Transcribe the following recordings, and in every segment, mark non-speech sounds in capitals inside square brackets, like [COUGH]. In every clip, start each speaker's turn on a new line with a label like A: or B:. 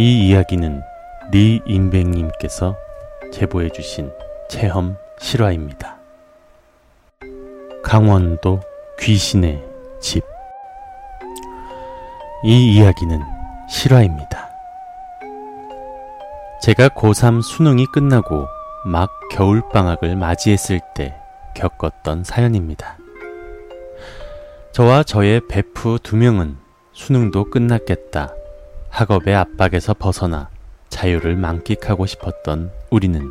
A: 이 이야기는 리 임백님께서 제보해 주신 체험 실화입니다. 강원도 귀신의 집. 이 이야기는 실화입니다. 제가 고3 수능이 끝나고 막 겨울방학을 맞이했을 때 겪었던 사연입니다. 저와 저의 베프 두 명은 수능도 끝났겠다. 학업의 압박에서 벗어나 자유를 만끽하고 싶었던 우리는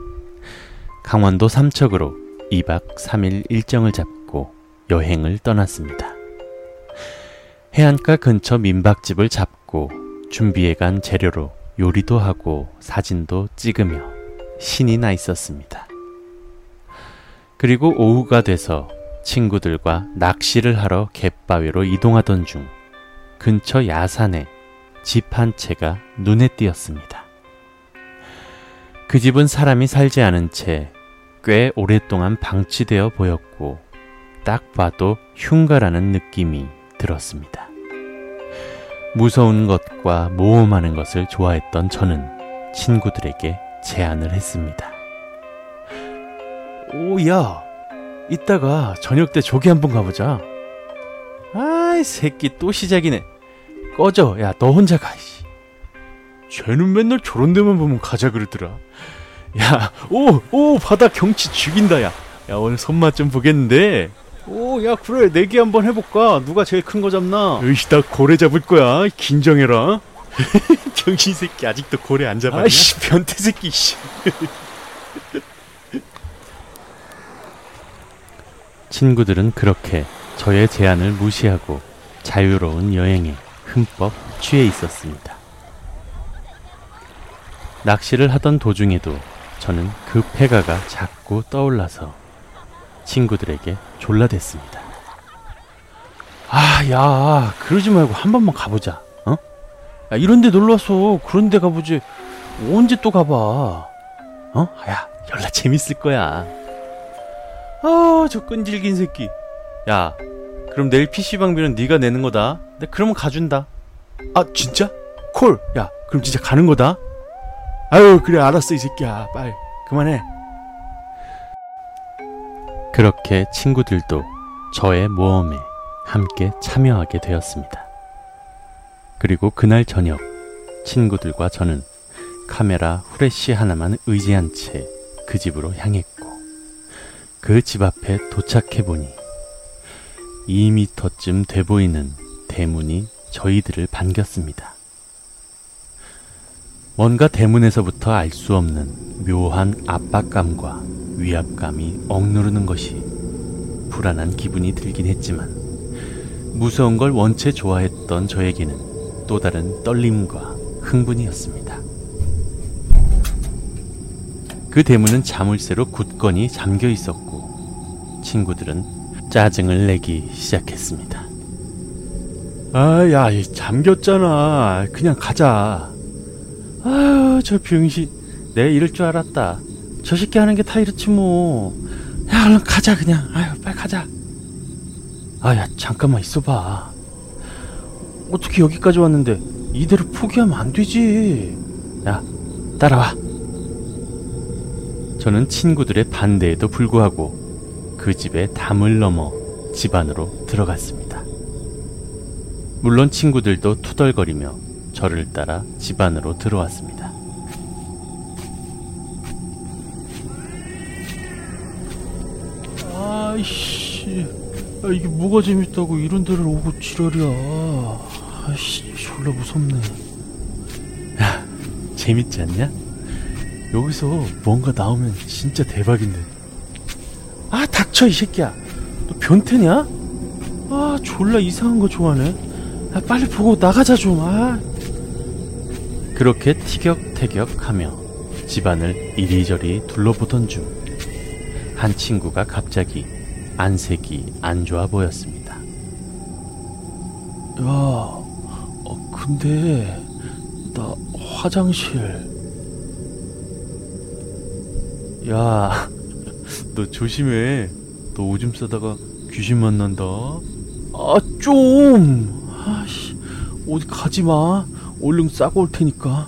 A: 강원도 삼척으로 2박 3일 일정을 잡고 여행을 떠났습니다. 해안가 근처 민박집을 잡고 준비해간 재료로 요리도 하고 사진도 찍으며 신이 나 있었습니다. 그리고 오후가 돼서 친구들과 낚시를 하러 갯바위로 이동하던 중 근처 야산에 집 한 채가 눈에 띄었습니다. 그 집은 사람이 살지 않은 채 꽤 오랫동안 방치되어 보였고 딱 봐도 흉가라는 느낌이 들었습니다. 무서운 것과 모험하는 것을 좋아했던 저는 친구들에게 제안을 했습니다. 오, 야, 이따가 저녁 때 조기 한번 가보자. 아이, 새끼 또 시작이네. 꺼져, 야, 너 혼자 가, 씨. 쟤는 맨날 저런 데만 보면 가자 그러더라. 야, 오, 오, 바다 경치 죽인다, 야. 야, 오늘 손맛 좀 보겠는데. 오, 야, 그래, 내기 한번 해볼까? 누가 제일 큰 거 잡나? 으이씨, 나 고래 잡을 거야. 긴정해라. 정신 [LAUGHS] 새끼 아직도 고래 안 잡았냐? 아이씨, 변태 새끼, 씨. 친구들은 그렇게 저의 제안을 무시하고 자유로운 여행에 흠뻑 취해 있었습니다. 낚시를 하던 도중에도 저는 그 폐가가 자꾸 떠올라서 친구들에게 졸라댔습니다. 아, 야, 그러지 말고 한 번만 가보자. 어? 야, 이런데 놀러 와서 그런데 가보지. 언제 또 가봐? 어? 야, 연락 재밌을 거야. 아, 저 끈질긴 새끼. 야, 그럼 내일 PC방비는 네가 내는 거다. 내 그러면 가준다. 아, 진짜? 콜. 야, 그럼 진짜 가는 거다. 아유, 그래 알았어 이 새끼야. 빨리 그만해. 그렇게 친구들도 저의 모험에 함께 참여하게 되었습니다. 그리고 그날 저녁 친구들과 저는 카메라 후레쉬 하나만 의지한 채 그 집으로 향했고 그 집 앞에 도착해 보니 2미터쯤 돼 보이는 대문이 저희들을 반겼습니다. 뭔가 대문에서부터 알 수 없는 묘한 압박감과 위압감이 억누르는 것이 불안한 기분이 들긴 했지만 무서운 걸 원체 좋아했던 저에게는 또 다른 떨림과 흥분이었습니다. 그 대문은 자물쇠로 굳건히 잠겨 있었고 친구들은 짜증을 내기 시작했습니다. 아, 야, 잠겼잖아. 그냥 가자. 아유, 저 병신. 내 이럴 줄 알았다. 저 새끼 하는 게 다 이렇지 뭐. 야, 얼른 가자, 그냥. 아유, 빨리 가자. 아, 야, 잠깐만 있어봐. 어떻게 여기까지 왔는데 이대로 포기하면 안 되지. 야, 따라와. 저는 친구들의 반대에도 불구하고 그 집의 담을 넘어 집 안으로 들어갔습니다. 물론 친구들도 투덜거리며 저를 따라 집 안으로 들어왔습니다. 아이씨, 아, 이게 뭐가 재밌다고 이런 데를 오고 지랄이야. 아이씨, 졸라 무섭네. 야, 재밌지 않냐? 여기서 뭔가 나오면 진짜 대박인데. 아, 닥쳐, 이 새끼야. 너 변태냐? 아, 졸라 이상한 거 좋아하네. 아, 빨리 보고 나가자, 좀, 아. 그렇게 티격태격하며 집안을 이리저리 둘러보던 중, 한 친구가 갑자기 안색이 안 좋아 보였습니다. 야, 어, 근데, 나 화장실. 야, 너 조심해. 너 오줌 싸다가 귀신 만난다. 아, 좀. 아씨, 어디 가지 마. 얼른 싸고 올 테니까.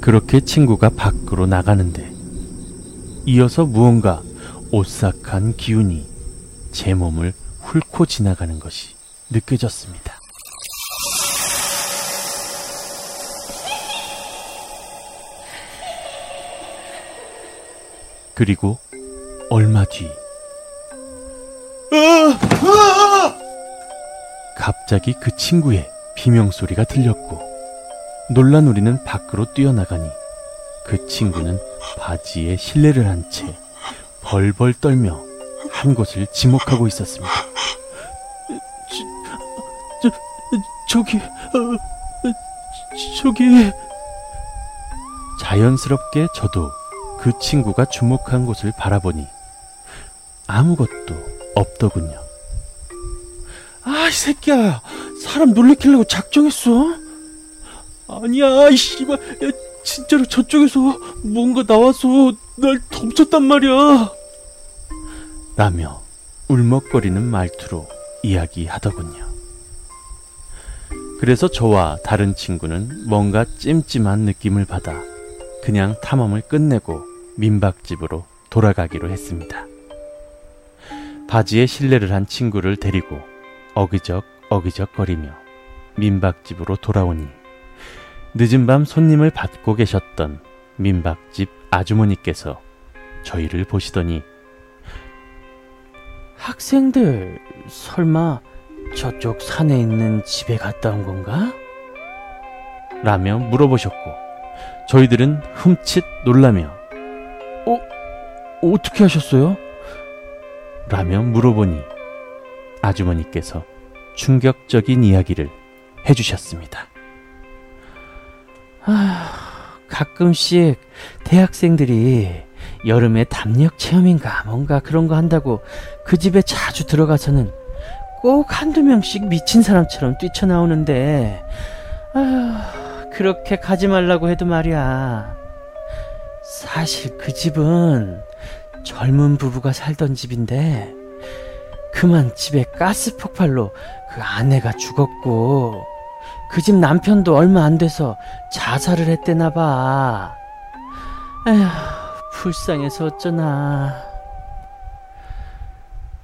A: 그렇게 친구가 밖으로 나가는데 이어서 무언가 오싹한 기운이 제 몸을 훑고 지나가는 것이 느껴졌습니다. 그리고 얼마 뒤 갑자기 그 친구의 비명소리가 들렸고 놀란 우리는 밖으로 뛰어나가니 그 친구는 바지에 실내를 한 채 벌벌 떨며 한 곳을 지목하고 있었습니다. 저, 저, 저기, 어, 저기. 자연스럽게 저도 그 친구가 주목한 곳을 바라보니 아무것도 없더군요. 아, 이 새끼야. 사람 놀래키려고 작정했어? 아니야, 이 씨발. 야, 진짜로 저쪽에서 뭔가 나와서 날 덮쳤단 말이야. 라며 울먹거리는 말투로 이야기하더군요. 그래서 저와 다른 친구는 뭔가 찜찜한 느낌을 받아 그냥 탐험을 끝내고 민박집으로 돌아가기로 했습니다. 바지에 실내를 한 친구를 데리고 어기적 어기적거리며 민박집으로 돌아오니 늦은 밤 손님을 받고 계셨던 민박집 아주머니께서 저희를 보시더니 학생들 설마 저쪽 산에 있는 집에 갔다 온 건가? 라며 물어보셨고 저희들은 흠칫 놀라며 어? 어떻게 하셨어요? 라며 물어보니 아주머니께서 충격적인 이야기를 해주셨습니다. 아, 가끔씩 대학생들이 여름에 담력 체험인가 뭔가 그런 거 한다고 그 집에 자주 들어가서는 꼭 한두 명씩 미친 사람처럼 뛰쳐나오는데, 아휴, 그렇게 가지 말라고 해도 말이야. 사실 그 집은 젊은 부부가 살던 집인데, 그만 집에 가스 폭발로 그 아내가 죽었고, 그 집 남편도 얼마 안 돼서 자살을 했대나 봐. 에휴, 불쌍해서 어쩌나.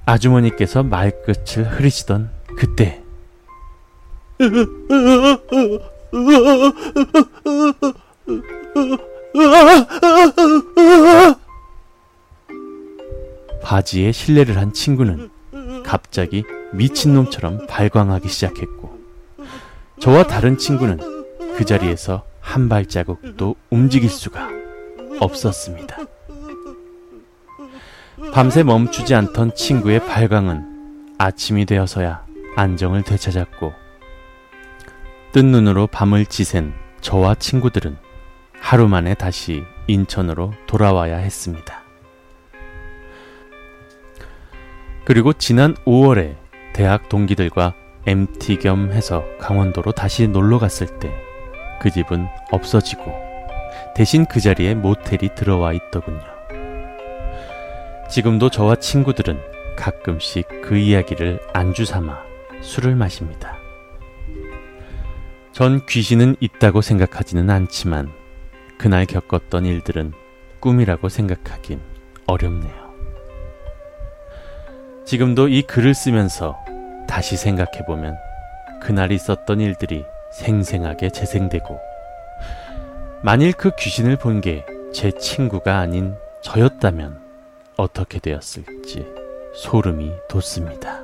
A: 아주머니께서 말끝을 흐리시던 그때 바지에 실내를 한 친구는 갑자기 미친놈처럼 발광하기 시작했고 저와 다른 친구는 그 자리에서 한 발자국도 움직일 수가 없었습니다. 밤새 멈추지 않던 친구의 발광은 아침이 되어서야 안정을 되찾았고 뜬 눈으로 밤을 지샌 저와 친구들은 하루 만에 다시 인천으로 돌아와야 했습니다. 그리고 지난 5월에 대학 동기들과 MT 겸 해서 강원도로 다시 놀러 갔을 때 그 집은 없어지고 대신 그 자리에 모텔이 들어와 있더군요. 지금도 저와 친구들은 가끔씩 그 이야기를 안주 삼아 술을 마십니다. 전 귀신은 있다고 생각하지는 않지만 그날 겪었던 일들은 꿈이라고 생각하긴 어렵네요. 지금도 이 글을 쓰면서 다시 생각해보면 그날 있었던 일들이 생생하게 재생되고 만일 그 귀신을 본 게 제 친구가 아닌 저였다면 어떻게 되었을지 소름이 돋습니다.